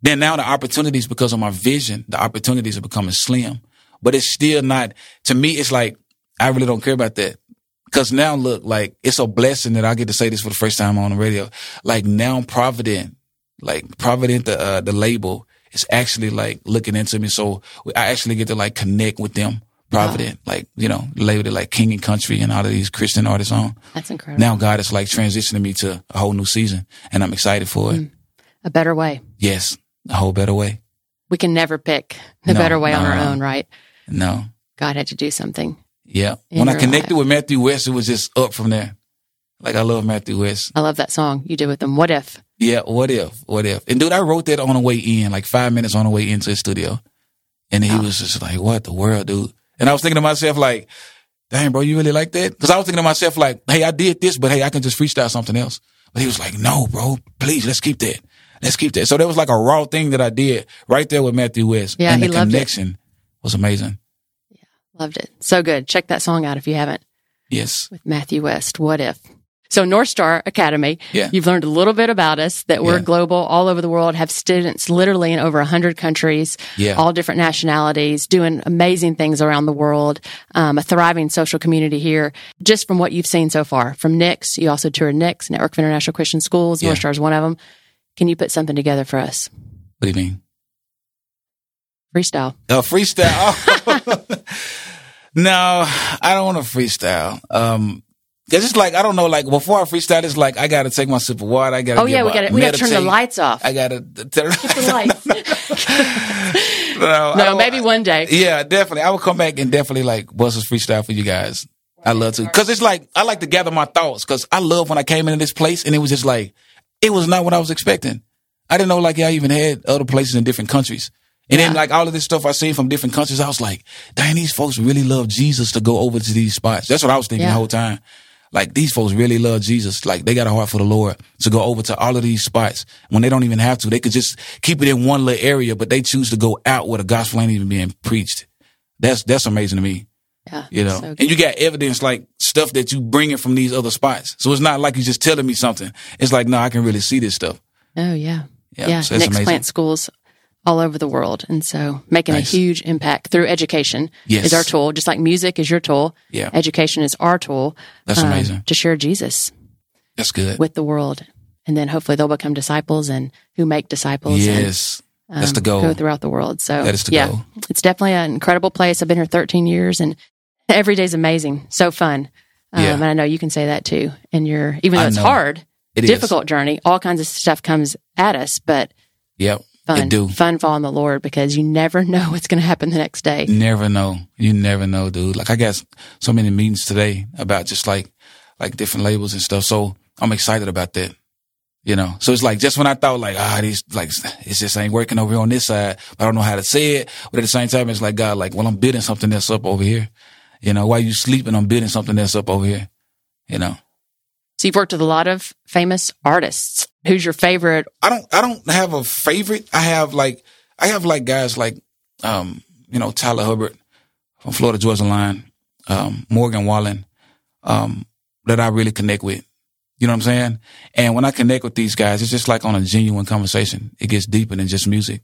Then now the opportunities, because of my vision, the opportunities are becoming slim. But it's still not, to me, it's like, I really don't care about that. Cause now look, like, it's a blessing that I get to say this for the first time on the radio. Like now Provident, like Provident, the, uh, the label is actually like looking into me. So I actually get to like connect with them. Provident, wow. like, you know, labeled it like King and Country and all of these Christian artists on. That's incredible. Now God is like transitioning me to a whole new season and I'm excited for it. Mm. A better way. Yes. A whole better way. We can never pick the no, better way no, on our own, right? No. God had to do something. Yeah. When I connected life. with Matthew West, it was just up from there. Like I love Matthew West. I love that song you did with him. What if? Yeah, what if? What if? And dude, I wrote that on the way in, like five minutes on the way into the studio. And he oh. was just like, what the world, dude? And I was thinking to myself, like, dang, bro, you really like that? Cause I was thinking to myself, like, hey, I did this, but hey, I can just freestyle something else. But he was like, no, bro, please, let's keep that. Let's keep that. So that was like a raw thing that I did right there with Matthew West. Yeah, and he the connection was amazing. Loved it. So good. Check that song out if you haven't. Yes. With Matthew West. What if? So North Star Academy, yeah. you've learned a little bit about us that we're Yeah. global all over the world, have students literally in over 100 countries, Yeah. all different nationalities, doing amazing things around the world, um, a thriving social community here. Just from what you've seen so far from NICS, you also toured NICS, Network of International Christian Schools. North Star is one of them. Can you put something together for us? What do you mean? Freestyle. A freestyle? no, I don't want to freestyle. Um, cause it's like, I don't know, like before I freestyle, it's like, I got to take my sip of water. I got to Oh yeah, we got to we got to turn the lights off. I got to turn the lights. no, no, maybe one day. Yeah, definitely. I will come back and definitely like bust a freestyle for you guys. I love to, cause it's like I like to gather my thoughts, cause I love when I came into this place and it was just like it was not what I was expecting. I didn't know like I even had other places in different countries. And yeah. then like all of this stuff I seen from different countries, I was like, dang, these folks really love Jesus to go over to these spots. That's what I was thinking yeah. the whole time. Like these folks really love Jesus. Like they got a heart for the Lord to go over to all of these spots when they don't even have to. They could just keep it in one little area, but they choose to go out where the gospel ain't even being preached. That's, that's amazing to me. Yeah. You know, so and you got evidence like stuff that you bring in from these other spots. So it's not like you're just telling me something. It's like, no, I can really see this stuff. Oh yeah. Yeah. yeah. So NICS plant schools all over the world. And so making nice. a huge impact through education yes. is our tool, just like music is your tool. Yeah. Education is our tool. That's um, amazing. To share Jesus. That's good. With the world. And then hopefully they'll become disciples and who make disciples. Yes. And, um, That's the goal. Go throughout the world. So that is the yeah, goal. It's definitely an incredible place. I've been here 13 years and every day's amazing. So fun. Um, yeah. And I know you can say that too. And you're, even though I it's know. hard, it difficult is. journey, all kinds of stuff comes at us, but Yep fun, do. fun following the Lord because you never know what's going to happen the next day. Never know. You never know, dude. Like I got so many meetings today about just like, like different labels and stuff. So I'm excited about that. You know, so it's like just when I thought like, ah, these like, it just ain't working over here on this side. I don't know how to say it. But at the same time, it's like, God, like, well, I'm building something that's up over here. You know, while you sleeping, I'm building something that's up over here. You know, so you've worked with a lot of famous artists. Who's your favorite? I don't I don't have a favorite. I have like I have like guys like um, you know, Tyler Hubbard from Florida Georgia Line, um, Morgan Wallen, um, that I really connect with. You know what I'm saying? And when I connect with these guys, it's just like on a genuine conversation. It gets deeper than just music.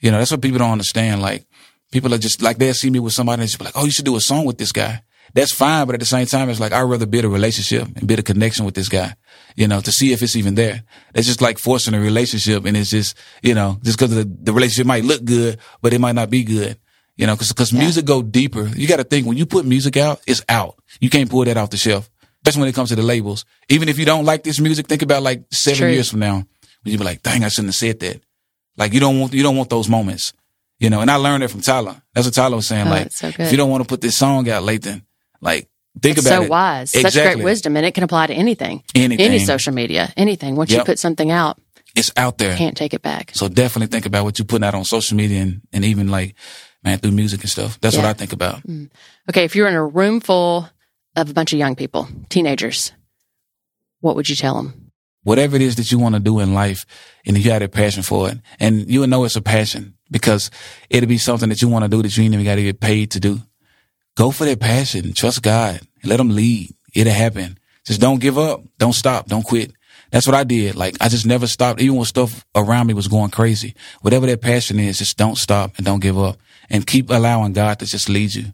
You know, that's what people don't understand. Like people are just like they'll see me with somebody and just be like, "Oh, you should do a song with this guy." That's fine. But at the same time, it's like, I'd rather build a relationship and build a connection with this guy, you know, to see if it's even there. It's just like forcing a relationship. And it's just, you know, just cause the, the relationship might look good, but it might not be good, you know, cause, cause yeah. music go deeper. You got to think when you put music out, it's out. You can't pull that off the shelf. Especially when it comes to the labels. Even if you don't like this music, think about like seven True. years from now when you be like, dang, I shouldn't have said that. Like you don't want, you don't want those moments. You know, and I learned it from Tyler. That's what Tyler was saying. Oh, like, so if you don't want to put this song out, Lathan, like, think it's about so it. wise. Exactly. Such great wisdom. And it can apply to anything. Anything. Any social media, anything. Once yep. you put something out, it's out there. You can't take it back. So definitely think about what you're putting out on social media and, and even like, man, through music and stuff. That's yeah. what I think about. Mm. Okay. If you're in a room full of a bunch of young people, teenagers, what would you tell them? Whatever it is that you want to do in life and if you got a passion for it and you know it's a passion because it'll be something that you want to do that you ain't even got to get paid to do. Go for that passion. Trust God. Let him lead. It'll happen. Just don't give up. Don't stop. Don't quit. That's what I did. Like I just never stopped, even when stuff around me was going crazy. Whatever that passion is, just don't stop and don't give up and keep allowing God to just lead you.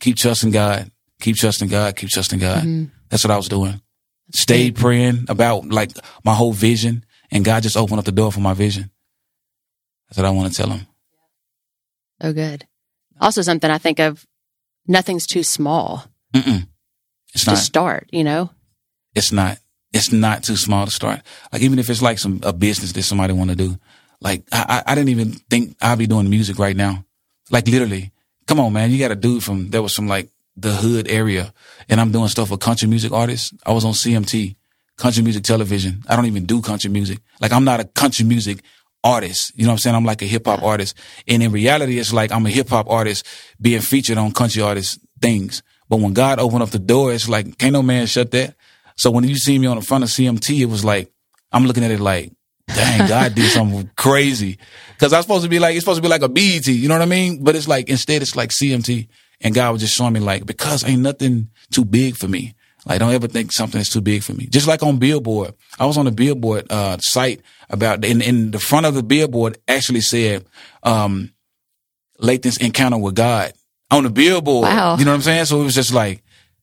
Keep trusting God. Keep trusting God. Keep trusting God. Mm-hmm. That's what I was doing. Stayed praying about like my whole vision and God just opened up the door for my vision. That's what I want to tell him. Oh, good. Also something I think of nothing's too small Mm-mm. It's to not. start, you know? It's not. It's not too small to start. Like even if it's like some a business that somebody want to do, like I, I didn't even think I'd be doing music right now. Like literally, come on, man, you got a dude from there was some like the hood area, and I'm doing stuff with country music artists. I was on CMT, country music television. I don't even do country music. Like I'm not a country music artist. You know what I'm saying? I'm like a hip hop artist. And in reality, it's like I'm a hip hop artist being featured on country artist things. But when God opened up the door, it's like, can't no man shut that. So when you see me on the front of CMT, it was like, I'm looking at it like, dang, God did something crazy. Cause I was supposed to be like, it's supposed to be like a BET, you know what I mean? But it's like, instead it's like CMT. And God was just showing me like, because ain't nothing too big for me. Like, don't ever think something is too big for me. Just like on Billboard. I was on the Billboard, uh, site about, in, in the front of the Billboard actually said, um, Lathan's encounter with God on the Billboard. Wow. You know what I'm saying? So it was just like,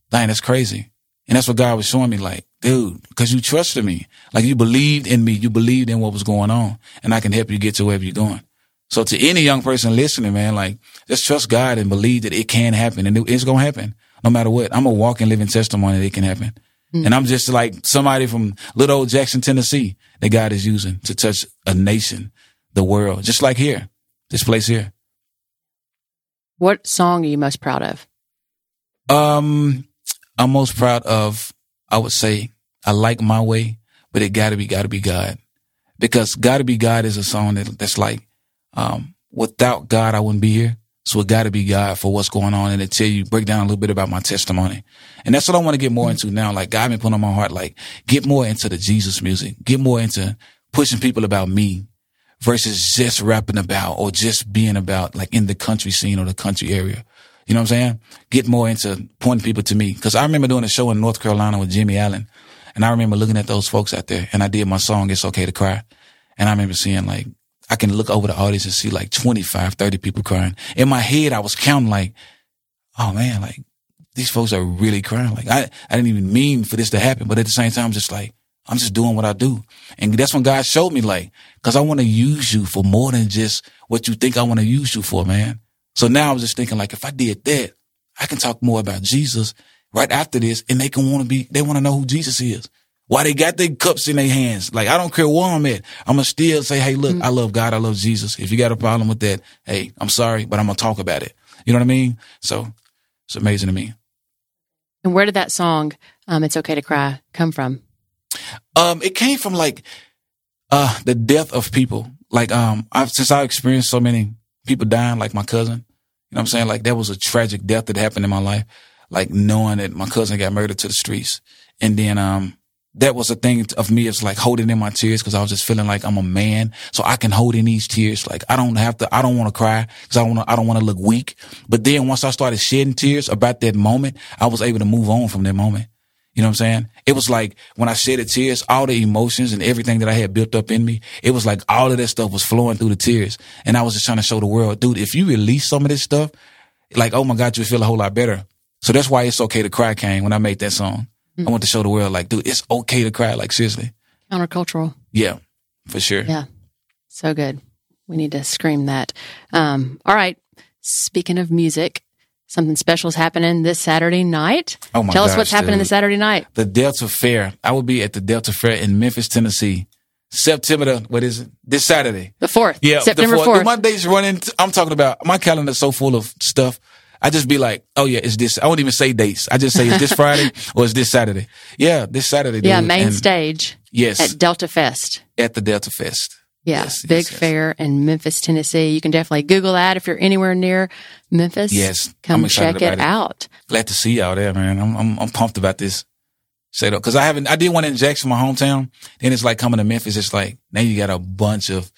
dang, that's crazy. And that's what God was showing me, like, dude, because you trusted me. Like you believed in me. You believed in what was going on. And I can help you get to wherever you're going. So to any young person listening, man, like just trust God and believe that it can happen and it's going to happen no matter what. I'm a walking living testimony that it can happen. Mm-hmm. And I'm just like somebody from little old Jackson, Tennessee that God is using to touch a nation, the world, just like here, this place here. What song are you most proud of? Um, I'm most proud of, I would say, I like my way, but it gotta be, gotta be God. Because gotta be God is a song that, that's like, um, without God, I wouldn't be here. So it gotta be God for what's going on and to tell you, break down a little bit about my testimony. And that's what I want to get more into now. Like God been putting on my heart, like get more into the Jesus music, get more into pushing people about me versus just rapping about or just being about like in the country scene or the country area. You know what I'm saying? Get more into pointing people to me. Cause I remember doing a show in North Carolina with Jimmy Allen. And I remember looking at those folks out there and I did my song, It's Okay to Cry. And I remember seeing like, I can look over the audience and see like 25, 30 people crying. In my head, I was counting like, oh man, like these folks are really crying. Like I, I didn't even mean for this to happen, but at the same time, I'm just like, I'm just doing what I do. And that's when God showed me like, cause I want to use you for more than just what you think I want to use you for, man. So now I'm just thinking like, if I did that, I can talk more about Jesus right after this and they can want to be, they want to know who Jesus is. Why they got their cups in their hands. Like, I don't care where I'm at. I'm going to still say, Hey, look, mm-hmm. I love God. I love Jesus. If you got a problem with that, Hey, I'm sorry, but I'm going to talk about it. You know what I mean? So it's amazing to me. And where did that song, um, It's Okay to Cry, come from? Um, it came from like, uh, the death of people. Like, um, I've, since I experienced so many people dying, like my cousin, you know what I'm saying? Like that was a tragic death that happened in my life. Like knowing that my cousin got murdered to the streets. And then, um, that was a thing of me. It's like holding in my tears because I was just feeling like I'm a man, so I can hold in these tears. Like I don't have to. I don't want to cry because I don't. I don't want to look weak. But then once I started shedding tears about that moment, I was able to move on from that moment. You know what I'm saying? It was like when I shedded tears, all the emotions and everything that I had built up in me, it was like all of that stuff was flowing through the tears. And I was just trying to show the world, dude, if you release some of this stuff, like, oh my God, you feel a whole lot better. So that's why it's okay to cry came when I made that song. Mm-hmm. I want to show the world, like, dude, it's okay to cry. Like, seriously. Countercultural. Yeah, for sure. Yeah. So good. We need to scream that. Um, all right. Speaking of music, Something special is happening this Saturday night. Oh my Tell gosh, us what's happening dude. this Saturday night. The Delta Fair. I will be at the Delta Fair in Memphis, Tennessee. September, the, what is it? This Saturday. The 4th. Yeah. September the 4th. My days running. I'm talking about, my calendar's so full of stuff. I just be like, oh yeah, it's this. I won't even say dates. I just say it's this Friday or it's this Saturday. Yeah, this Saturday. Yeah, main And stage. Yes. At Delta Fest. At the Delta Fest. Yeah, Yes, big yes, yes. fair in Memphis, Tennessee. You can definitely Google that if you're anywhere near Memphis. Yes, come check it, it. out. Glad to see y'all there, man. I'm I'm, I'm pumped about this setup because I haven't. I did one in Jackson, my hometown. Then it's like coming to Memphis. It's like now you got a bunch of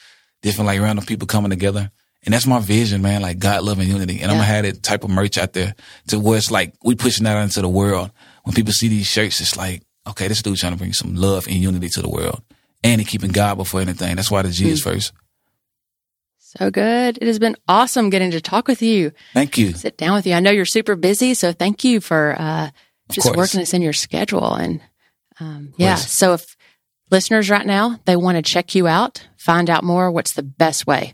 different like random people coming together. And that's my vision, man. Like God, love, and unity. And I'm gonna have that type of merch out there to where it's like we pushing that out into the world. When people see these shirts, it's like, okay, this dude trying to bring some love and unity to the world, and he keeping God before anything. That's why the G Hmm. is first. So good. It has been awesome getting to talk with you, Thank you. sit down with you. I know you're super busy, so thank you for uh, just working this in your schedule. And um, yeah, so if listeners right now they want to check you out, find out more, what's the best way?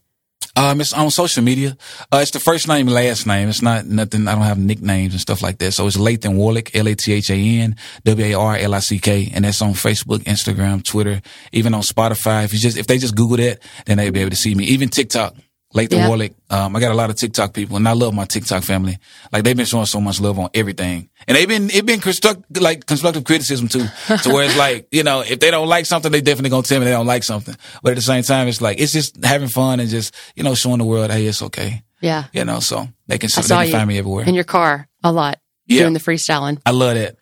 Um, it's on social media. Uh, it's the first name, last name. It's not nothing. I don't have nicknames and stuff like that. So it's Lathan Warlick, L-A-T-H-A-N, W-A-R-L-I-C-K. And that's on Facebook, Instagram, Twitter, even on Spotify. If you just, if they just Google that, then they'll be able to see me. Even TikTok. Lathan Yeah. Warlick. Um, I got a lot of TikTok people and I love my TikTok family. Like they've been showing so much love on everything. And they've been, it been construct, like constructive criticism too. to where it's like, you know, if they don't like something, they definitely gonna tell me they don't like something. But at the same time, it's like, it's just having fun and just, you know, showing the world, hey, it's okay. Yeah. You know, so they can, they can find me everywhere. in your car a lot Yeah. doing the freestyling. I love that.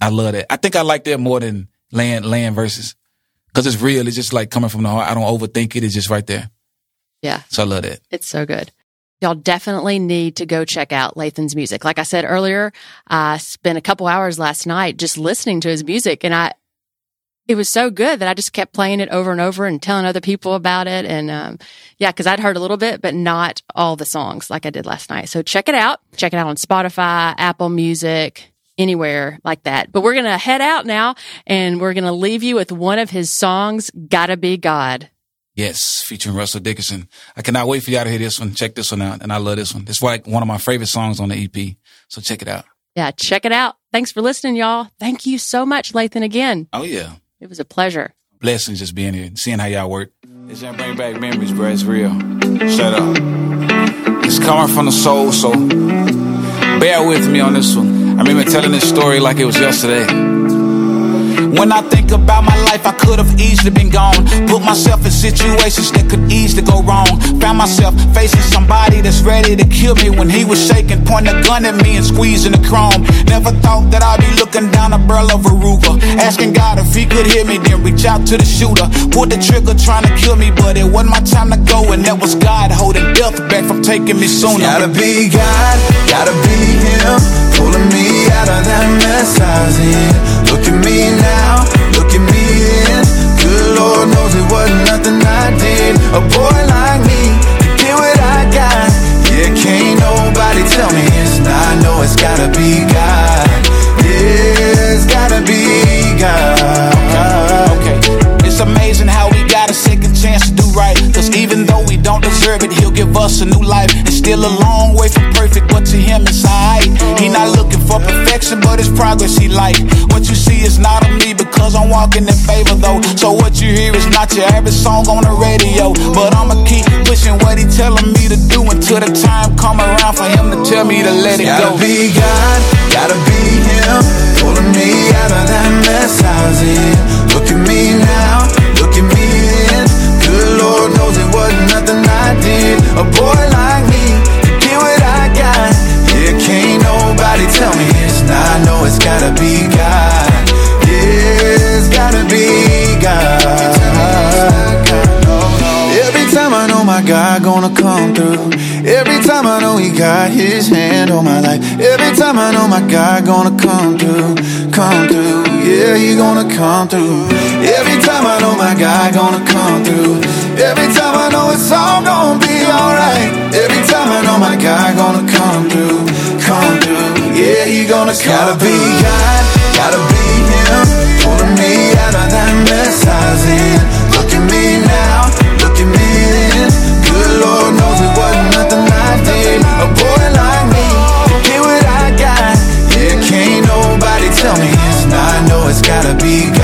I love that. I think I like that more than land, land versus, cause it's real. It's just like coming from the heart. I don't overthink it. It's just right there. Yeah. So I love it. It's so good. Y'all definitely need to go check out Lathan's music. Like I said earlier, I spent a couple hours last night just listening to his music and I, it was so good that I just kept playing it over and over and telling other people about it. And, um, yeah, cause I'd heard a little bit, but not all the songs like I did last night. So check it out. Check it out on Spotify, Apple Music, anywhere like that. But we're going to head out now and we're going to leave you with one of his songs, Gotta Be God. Yes, featuring Russell Dickerson. I cannot wait for y'all to hear this one. Check this one out. And I love this one. It's like one of my favorite songs on the EP. So check it out. Yeah, check it out. Thanks for listening, y'all. Thank you so much, Lathan, again. Oh yeah. It was a pleasure. Blessings just being here and seeing how y'all work. It's gonna bring back memories, bro. It's real. Shut up. It's coming from the soul, so bear with me on this one. I remember telling this story like it was yesterday. When I think about my life, I could have easily been gone. Put myself in situations that could easily go wrong. Found myself facing somebody that's ready to kill me when he was shaking, pointing a gun at me and squeezing the chrome. Never thought that I'd be looking down a barrel of a Ruger. Asking God if he could hear me, then reach out to the shooter. Pulled the trigger trying to kill me, but it wasn't my time to go. And that was God holding death back from taking me sooner. Gotta be God, gotta be Him. Pulling me out of that mess I was in. Look at me now, look at me in. Good Lord knows it wasn't nothing I did. A boy like me, to get what I got. Yeah, can't nobody tell me it's not. No, it's gotta be God. Yeah, it's gotta be God. Okay, it's amazing how we got a second chance to do right. Cause even though we don't deserve it, he'll give us a new life. It's still a long way from perfect, but to him it's alright. He not looking for perfection, but it's progress he like. What you see is not of me because I'm walking in favor though. So what you hear is not your average song on the radio. But I'ma keep pushing what he telling me to do until the time come around for him to tell me to let it Gotta go. be God, gotta be my God gonna come through, come through. Yeah, he gonna come through. Every time I know my God gonna come through. Every time I know it's all gonna be alright. Every time I know my God gonna come through, come through. Yeah, he gonna it's come gotta through. Gotta be God, gotta be Him, pulling me out of that mess I was in. gotta be